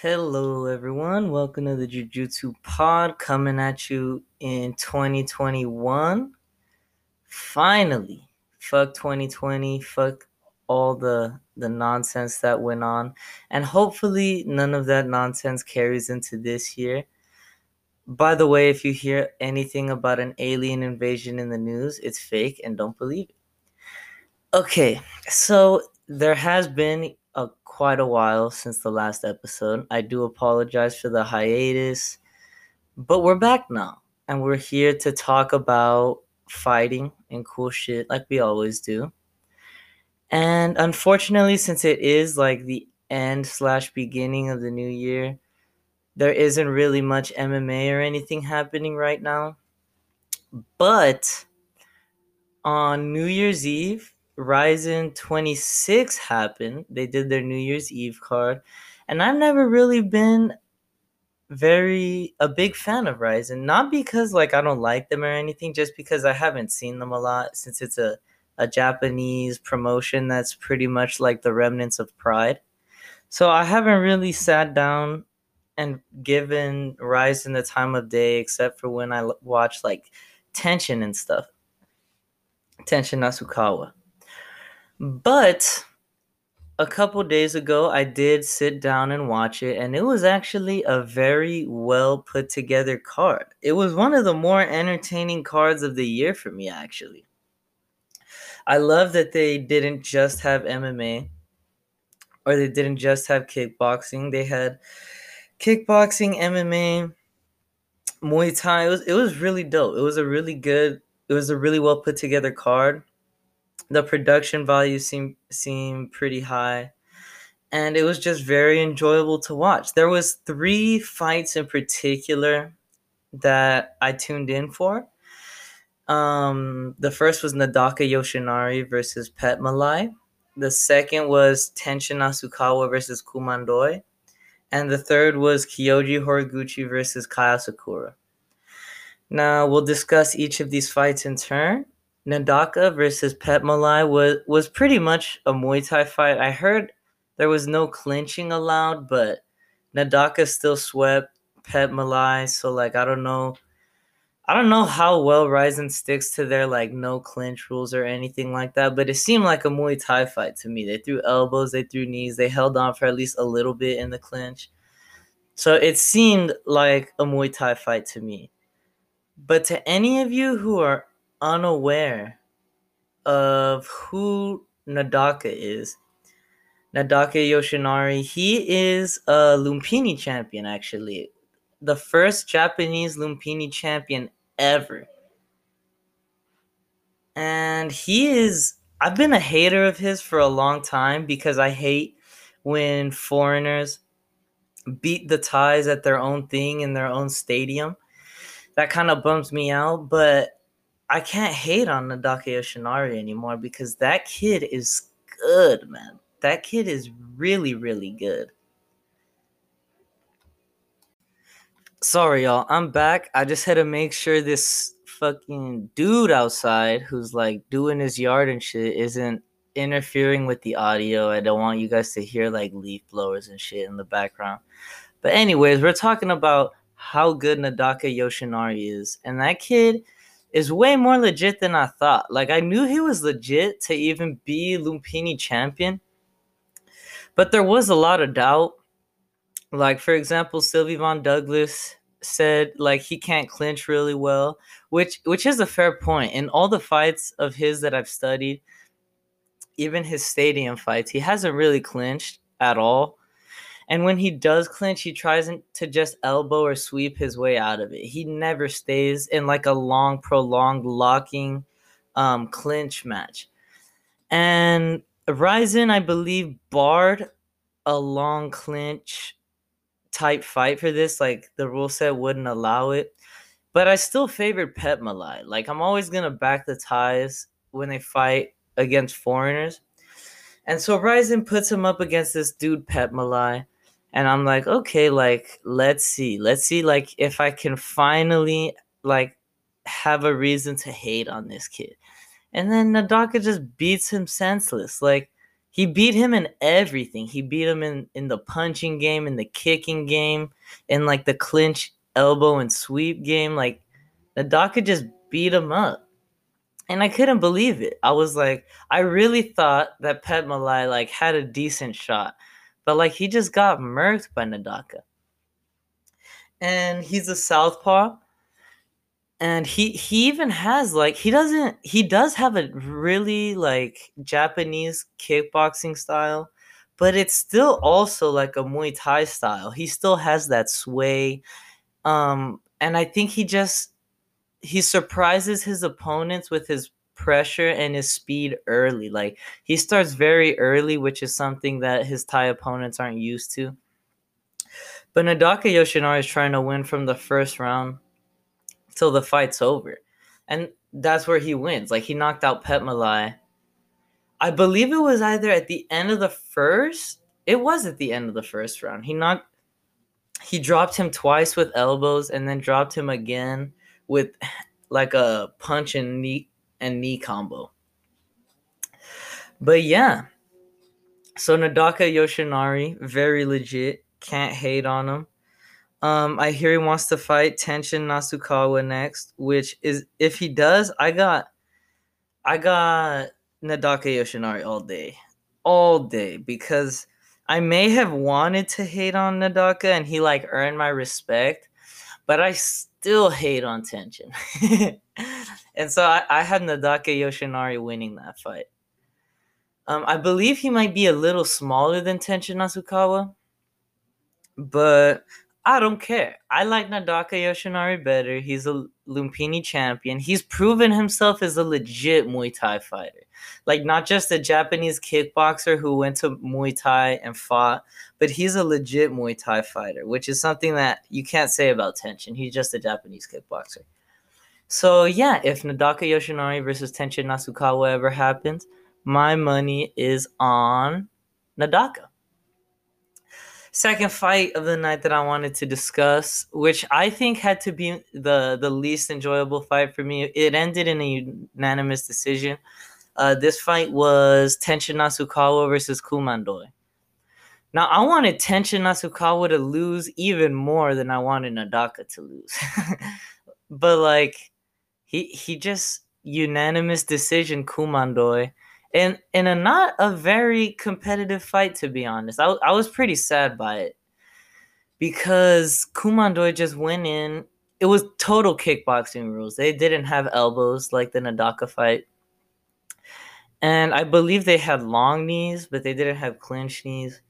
Hello, everyone. Welcome to the Jujutsu Pod coming at you in 2021. Finally, fuck 2020, fuck all the the nonsense that went on, and hopefully none of that nonsense carries into this year. By the way, if you hear anything about an alien invasion in the news, it's fake and don't believe it. Okay, so there has been a quite a while since the last episode. I do apologize for the hiatus, but we're back now and we're here to talk about fighting and cool shit like we always do. And unfortunately, since it is like the end slash beginning of the new year, there isn't really much MMA or anything happening right now. But on New Year's Eve, Rizin 26 happened. They did their New Year's Eve card. And I've never really been very a big fan of Rizin. Not because like I don't like them or anything, just because I haven't seen them a lot since it's a, a Japanese promotion that's pretty much like the remnants of Pride. So I haven't really sat down and given Rizin the time of day except for when I watch like Tenshin and stuff. Tenshin Nasukawa. But a couple days ago, I did sit down and watch it, and it was actually a very well put together card. It was one of the more entertaining cards of the year for me, actually. I love that they didn't just have MMA or they didn't just have kickboxing. They had kickboxing, MMA, Muay Thai. It was, it was really dope. It was a really good, it was a really well put together card the production value seemed seemed pretty high. And it was just very enjoyable to watch. There was three fights in particular that i tuned in for. Um, the first was nadaka yoshinari versus pet malai. The second was tenshin nasukawa versus kumandoi. And the third was kyoji horiguchi versus kai asakura. Now we'll discuss each of these fights in turn Nadaka versus Pet Malai was was pretty much a Muay Thai fight. I heard there was no clinching allowed, but Nadaka still swept Pet Malai. So like I don't know, I don't know how well Rizin sticks to their like no clinch rules or anything like that. But it seemed like a Muay Thai fight to me. They threw elbows, they threw knees, they held on for at least a little bit in the clinch. So it seemed like a Muay Thai fight to me. But to any of you who are unaware of who Nadaka is. Nadaka Yoshinari, he is a Lumpini champion, actually. The first Japanese Lumpini champion ever. And he is, I've been a hater of his for a long time because I hate when foreigners beat the Thais at their own thing in their own stadium. That kind of bums me out, but I can't hate on Nadaka Yoshinari anymore because that kid is good, man. That kid is really, really good. Sorry, y'all. I'm back. I just had to make sure this fucking dude outside who's like doing his yard and shit isn't interfering with the audio. I don't want you guys to hear like leaf blowers and shit in the background. But, anyways, we're talking about how good Nadaka Yoshinari is. And that kid is way more legit than I thought. Like I knew he was legit to even be Lumpini champion, but there was a lot of doubt. Like for example, Sylvie Von Duuglas said like he can't clinch really well, which which is a fair point. In all the fights of his that I've studied, even his stadium fights, he hasn't really clinched at all. And when he does clinch, he tries to just elbow or sweep his way out of it. He never stays in like a long, prolonged locking um, clinch match. And Rizin, I believe, barred a long clinch type fight for this. Like the rule set wouldn't allow it. But I still favored Pet Malai. Like I'm always gonna back the Thais when they fight against foreigners. And so Rizin puts him up against this dude Pet Malai and I'm like, okay, like let's see, let's see, like if I can finally like have a reason to hate on this kid. And then Nadaka just beats him senseless. Like he beat him in everything. He beat him in in the punching game, in the kicking game, in like the clinch elbow and sweep game. Like Nadaka just beat him up. And I couldn't believe it. I was like, I really thought that Petmalai like had a decent shot. But like he just got murked by Nadaka. And he's a southpaw and he he even has like he doesn't he does have a really like Japanese kickboxing style, but it's still also like a Muay Thai style. He still has that sway, um, and I think he just he surprises his opponents with his pressure and his speed early. Like he starts very early, which is something that his Thai opponents aren't used to. But Nadaka Yoshinari is trying to win from the first round till the fight's over. And that's where he wins. Like he knocked out Petmalai. I believe it was either at the end of the first. It was at the end of the first round. He knocked he dropped him twice with elbows and then dropped him again with like a punch and knee and knee combo. But yeah. So Nadaka Yoshinari, very legit. Can't hate on him. Um, I hear he wants to fight Tenshin Nasukawa next, which is if he does, I got I got Nadaka Yoshinari all day. All day because I may have wanted to hate on Nadaka and he like earned my respect, but I still hate on Tenshin. and so I, I had Nadaka Yoshinari winning that fight. Um, I believe he might be a little smaller than Tenshin Nasukawa, but I don't care. I like Nadaka Yoshinari better. He's a Lumpini champion. He's proven himself as a legit Muay Thai fighter. Like not just a Japanese kickboxer who went to Muay Thai and fought, but he's a legit Muay Thai fighter, which is something that you can't say about Tenshin. He's just a Japanese kickboxer. So yeah, if Nadaka Yoshinari versus Tenshin Nasukawa ever happens, my money is on Nadaka second fight of the night that I wanted to discuss, which I think had to be the the least enjoyable fight for me. It ended in a unanimous decision. Uh, this fight was Tenshin Nasukawa versus Kumandoi. Now I wanted Tenshin Nasukawa to lose even more than I wanted Nadaka to lose, but like he he just unanimous decision Kumandoi and in a not a very competitive fight to be honest. I, I was pretty sad by it because Kumandoi just went in. It was total kickboxing rules. They didn't have elbows like the Nadaka fight. And I believe they had long knees, but they didn't have clinch knees.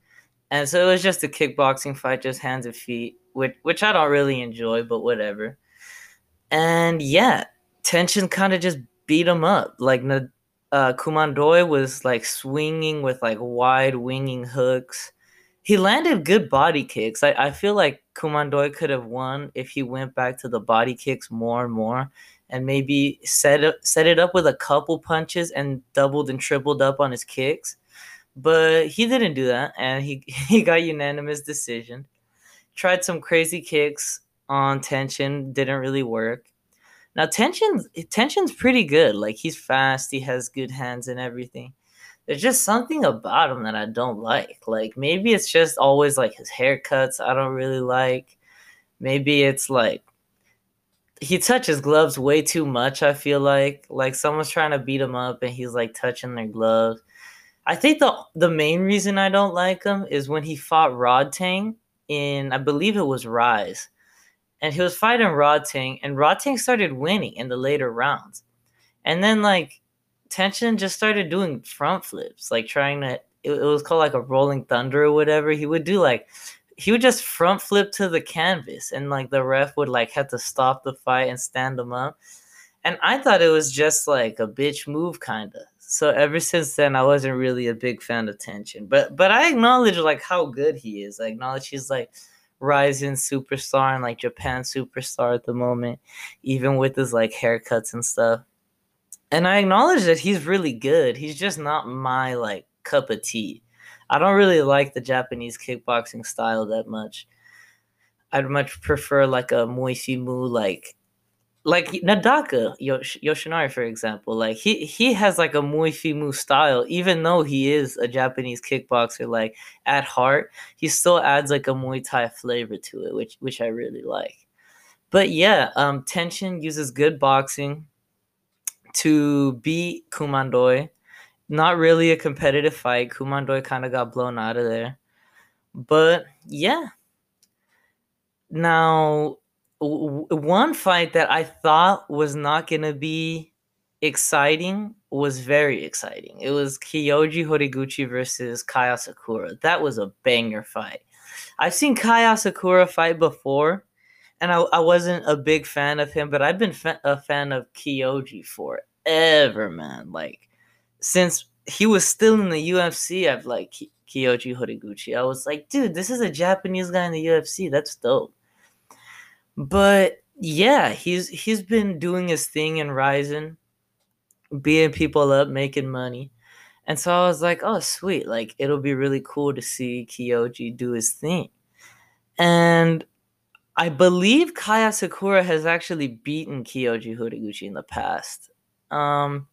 And so it was just a kickboxing fight, just hands and feet, which which I don't really enjoy, but whatever. And yeah, Tenshin kind of just beat him up. Like uh, Kumandoi was like swinging with like wide winging hooks. He landed good body kicks. I, I feel like Kumandoi could have won if he went back to the body kicks more and more and maybe set set it up with a couple punches and doubled and tripled up on his kicks. But he didn't do that and he, he got unanimous decision. Tried some crazy kicks on Tenshin, didn't really work. Now Tenshin's Tenshin's pretty good. Like he's fast, he has good hands and everything. There's just something about him that I don't like. Like maybe it's just always like his haircuts I don't really like. Maybe it's like he touches gloves way too much, I feel like. Like someone's trying to beat him up and he's like touching their gloves. I think the the main reason I don't like him is when he fought Rodtang in I believe it was Rise and he was fighting Rodtang, and Rodtang started winning in the later rounds. And then like Tenshin just started doing front flips, like trying to it, it was called like a rolling thunder or whatever. He would do like he would just front flip to the canvas and like the ref would like have to stop the fight and stand him up. And I thought it was just like a bitch move kinda. So ever since then I wasn't really a big fan of Tenshin. But but I acknowledge like how good he is. I acknowledge he's like rising superstar and like Japan superstar at the moment, even with his like haircuts and stuff. And I acknowledge that he's really good. He's just not my like cup of tea. I don't really like the Japanese kickboxing style that much. I'd much prefer like a Muay Mu like like Nadaka Yosh- Yoshinari, for example, like he he has like a Muay Femur style, even though he is a Japanese kickboxer. Like at heart, he still adds like a Muay Thai flavor to it, which which I really like. But yeah, um, Tenshin uses good boxing to beat Kumandoi. Not really a competitive fight. Kumandoi kind of got blown out of there. But yeah. Now one fight that I thought was not gonna be exciting was very exciting. It was Kyoji Horiguchi versus Kai Asakura. That was a banger fight. I've seen Kai Asakura fight before, and I, I wasn't a big fan of him, but I've been fa- a fan of Kyoji forever, man. Like since he was still in the UFC, I've like Kyoji Horiguchi. I was like, dude, this is a Japanese guy in the UFC. That's dope. But yeah, he's he's been doing his thing in Rizin, beating people up, making money. And so I was like, oh sweet, like it'll be really cool to see Kyoji do his thing. And I believe Kai Asakura has actually beaten Kyoji Horiguchi in the past. Um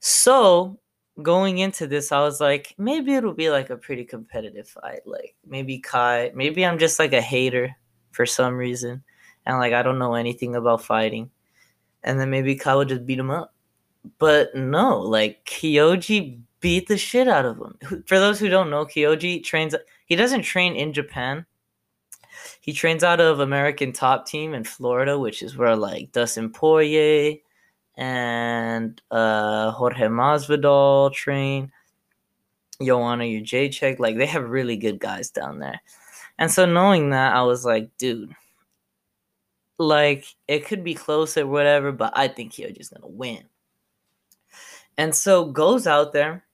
so going into this, I was like, maybe it'll be like a pretty competitive fight. Like maybe Kai, maybe I'm just like a hater for some reason and like I don't know anything about fighting. And then maybe Kai would just beat him up. But no, like Kyoji beat the shit out of him. For those who don't know, Kyoji trains he doesn't train in Japan. He trains out of American Top Team in Florida, which is where like Dustin Poirier and uh, Jorge Masvidal train. Joanna Jędrzejczyk, like they have really good guys down there. And so knowing that, I was like, dude, like it could be close or whatever, but I think Kyoji's gonna win. And so goes out there,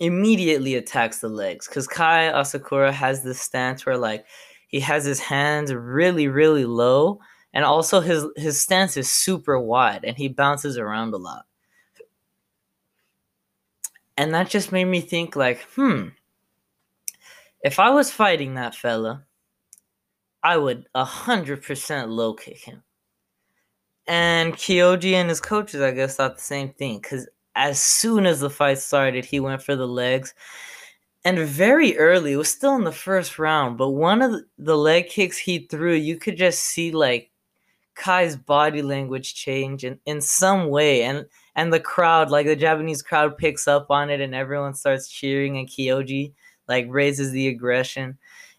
immediately attacks the legs because Kai Asakura has this stance where like he has his hands really, really low, and also his his stance is super wide and he bounces around a lot. And that just made me think like, hmm, if I was fighting that fella, I would a hundred percent low kick him. And Kyoji and his coaches, I guess, thought the same thing. Cause as soon as the fight started, he went for the legs. And very early, it was still in the first round, but one of the leg kicks he threw, you could just see like Kai's body language change in, in some way. And and the crowd, like the Japanese crowd picks up on it and everyone starts cheering and Kyoji like raises the aggression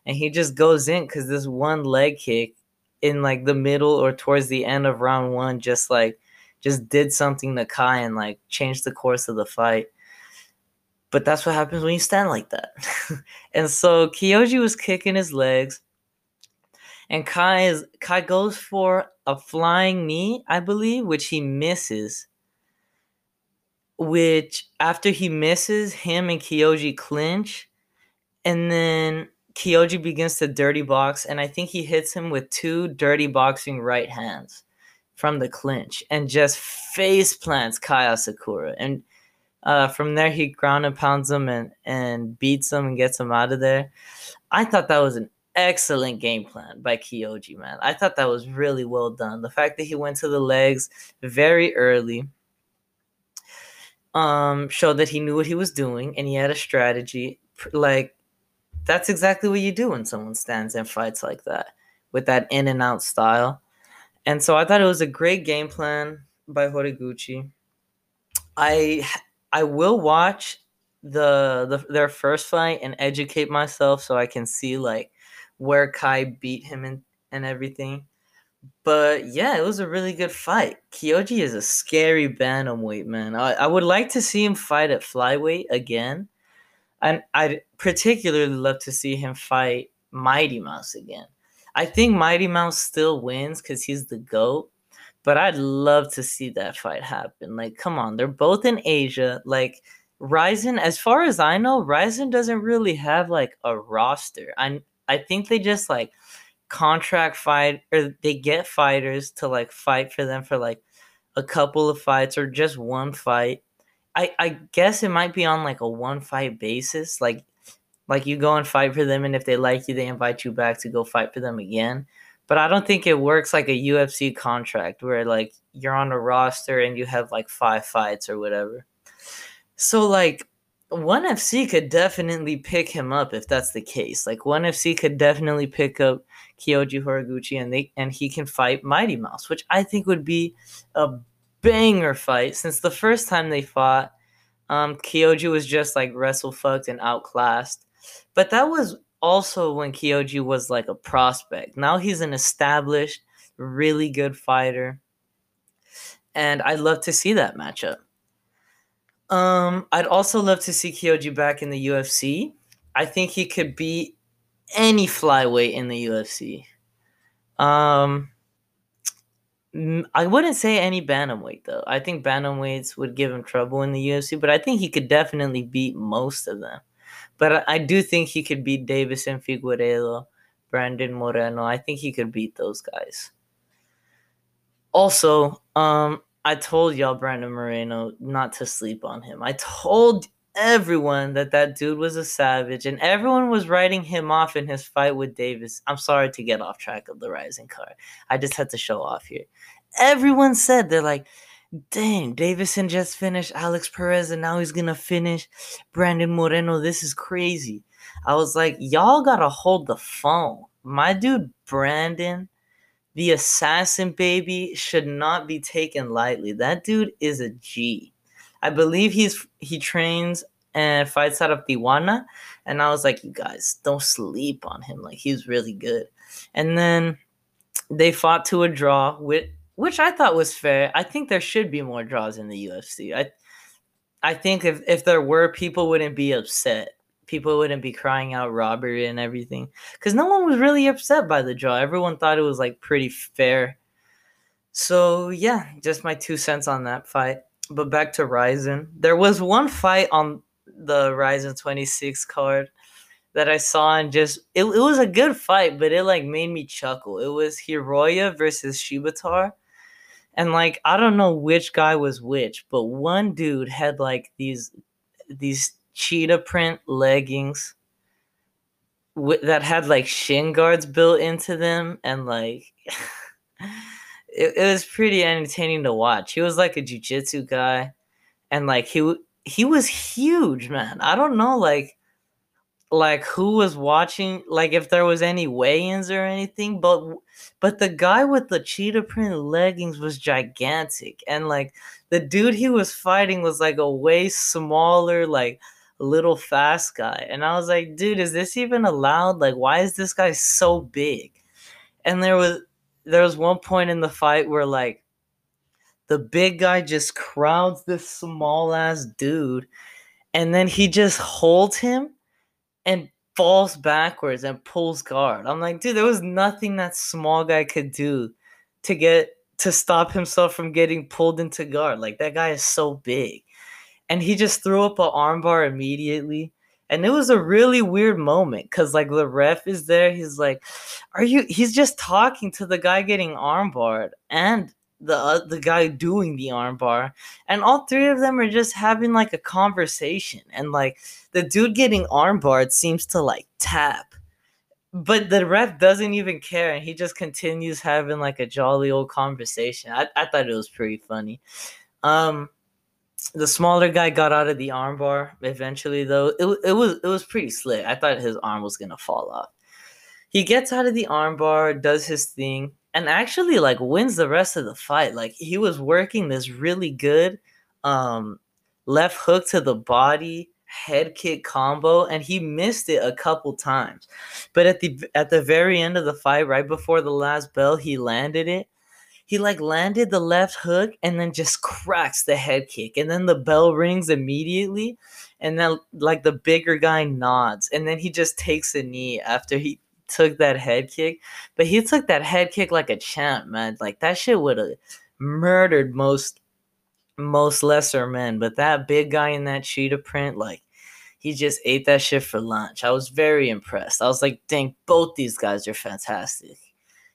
and he just goes in because this one leg kick in like the middle or towards the end of round one just like just did something to Kai and like changed the course of the fight. But that's what happens when you stand like that. and so Kyoji was kicking his legs. And Kai is Kai goes for a flying knee, I believe, which he misses. Which after he misses, him and Kyoji clinch. And then Kyoji begins to dirty box, and I think he hits him with two dirty boxing right hands from the clinch and just face plants Kai Asakura. And uh, from there, he ground and pounds him and, and beats him and gets him out of there. I thought that was an excellent game plan by Kyoji, man. I thought that was really well done. The fact that he went to the legs very early um, showed that he knew what he was doing and he had a strategy. Like, that's exactly what you do when someone stands and fights like that with that in and out style. And so I thought it was a great game plan by Horiguchi. I I will watch the, the their first fight and educate myself so I can see like where Kai beat him and, and everything. But yeah, it was a really good fight. Kyoji is a scary bantamweight, man. I, I would like to see him fight at flyweight again and I'd particularly love to see him fight Mighty Mouse again. I think Mighty Mouse still wins because he's the GOAT, but I'd love to see that fight happen. Like, come on, they're both in Asia. Like, Rizin, as far as I know, Rizin doesn't really have like a roster. I I think they just like contract fight or they get fighters to like fight for them for like a couple of fights or just one fight I I guess it might be on like a one fight basis. Like like you go and fight for them, and if they like you, they invite you back to go fight for them again. but I don't think it works like a UFC contract where like you're on a roster and you have like five fights or whatever. So like ONE FC could definitely pick him up if that's the case. Like ONE FC could definitely pick up Kyoji Horiguchi and they and he can fight Mighty Mouse, which I think would be a banger fight since the first time they fought, um, Kyoji was just like wrestle fucked and outclassed. But that was also when Kyoji was like a prospect. Now he's an established, really good fighter. And I'd love to see that matchup. Um, I'd also love to see Kyoji back in the UFC. I think he could beat any flyweight in the UFC. Um, I wouldn't say any bantamweight though. I think bantamweights would give him trouble in the UFC, but I think he could definitely beat most of them. But I, do think he could beat Davis and Figueiredo, Brandon Moreno. I think he could beat those guys. Also, um, I told y'all Brandon Moreno not to sleep on him. I told everyone that that dude was a savage, and everyone was writing him off in his fight with Davis. I'm sorry to get off track of the Rizin card. I just had to show off here. Everyone said they're like, dang, Deiveson just finished Alex Perez, and now he's gonna finish Brandon Moreno. This is crazy. I was like, y'all gotta hold the phone. My dude Brandon, the assassin baby, should not be taken lightly. That dude is a G. I believe he's he trains and fights out of Tijuana. And I was like, you guys don't sleep on him. Like he's really good. And then they fought to a draw with which I thought was fair. I think there should be more draws in the UFC. I I think if, if there were, people wouldn't be upset. People wouldn't be crying out robbery and everything. Because no one was really upset by the draw. Everyone thought it was like pretty fair. So yeah, just my two cents on that fight but back to Rizin. There was one fight on the Rizin 26 card that I saw and just it, it was a good fight, but it like made me chuckle. It was Hiroya versus Shibatar. And like I don't know which guy was which, but one dude had like these these cheetah print leggings that had like shin guards built into them and like it, it was pretty entertaining to watch. He was like a jujitsu guy, and like he he was huge, man. I don't know, like like who was watching, like if there was any weigh-ins or anything, but but the guy with the cheetah print leggings was gigantic, and like the dude he was fighting was like a way smaller, like little fast guy, and I was like, dude, is this even allowed? Like, why is this guy so big? And there was there was one point in the fight where like the big guy just crowds this small ass dude and then he just holds him and falls backwards and pulls guard. I'm like, dude, there was nothing that small guy could do to get to stop himself from getting pulled into guard. Like that guy is so big. And he just threw up an armbar immediately and it was a really weird moment because like the ref is there he's like are you he's just talking to the guy getting armbarred and the uh, the guy doing the armbar and all three of them are just having like a conversation and like the dude getting armbarred seems to like tap but the ref doesn't even care and he just continues having like a jolly old conversation. I, I thought it was pretty funny. Um the smaller guy got out of the armbar eventually though it, it was it was pretty slick. I thought his arm was gonna fall off. He gets out of the armbar does his thing and actually like wins the rest of the fight. Like he was working this really good um left hook to the body head kick combo and he missed it a couple times. But at the at the very end of the fight right before the last bell he landed it he like landed the left hook and then just cracks the head kick and then the bell rings immediately and then like the bigger guy nods and then he just takes a knee after he took that head kick. But he took that head kick like a champ man. Like that shit would have murdered most most lesser men but that big guy in that cheetah print like he just ate that shit for lunch. I was very impressed. I was like dang both these guys are fantastic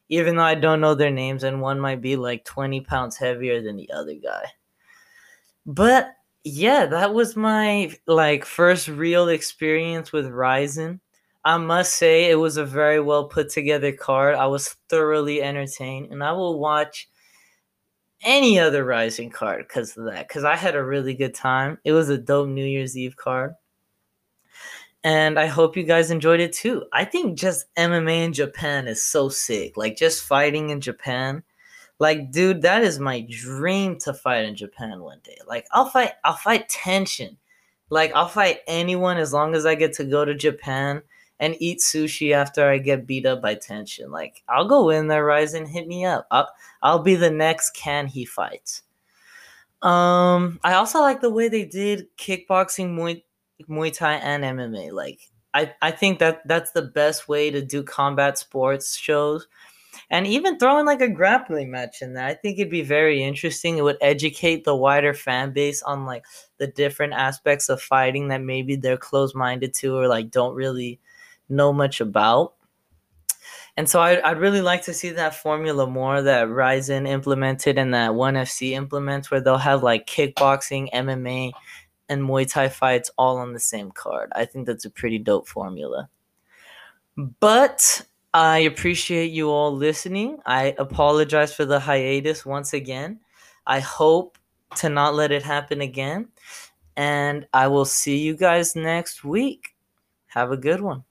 even though I don't know their names, and one might be like 20 pounds heavier than the other guy. But yeah, that was my like first real experience with Rizin. I must say it was a very well put together card. I was thoroughly entertained, and I will watch any other Rizin card because of that. Because I had a really good time. It was a dope New Year's Eve card. And I hope you guys enjoyed it too. I think just MMA in Japan is so sick. Like just fighting in Japan. Like, dude, that is my dream to fight in Japan one day. Like, I'll fight I'll fight Tenshin. Like, I'll fight anyone as long as I get to go to Japan and eat sushi after I get beat up by Tenshin. Like, I'll go in there, rise and hit me up. I'll I'll be the next can he fight. Um, I also like the way they did kickboxing, Muay, Muay Thai, and MMA. Like, I, I think that that's the best way to do combat sports shows. And even throwing like a grappling match in there, I think it'd be very interesting. It would educate the wider fan base on like the different aspects of fighting that maybe they're closed minded to or like don't really know much about. And so I, would really like to see that formula more that Rizin implemented and that ONE FC implements, where they'll have like kickboxing, MMA, and Muay Thai fights all on the same card. I think that's a pretty dope formula. But I appreciate you all listening. I apologize for the hiatus once again. I hope to not let it happen again. And I will see you guys next week. Have a good one.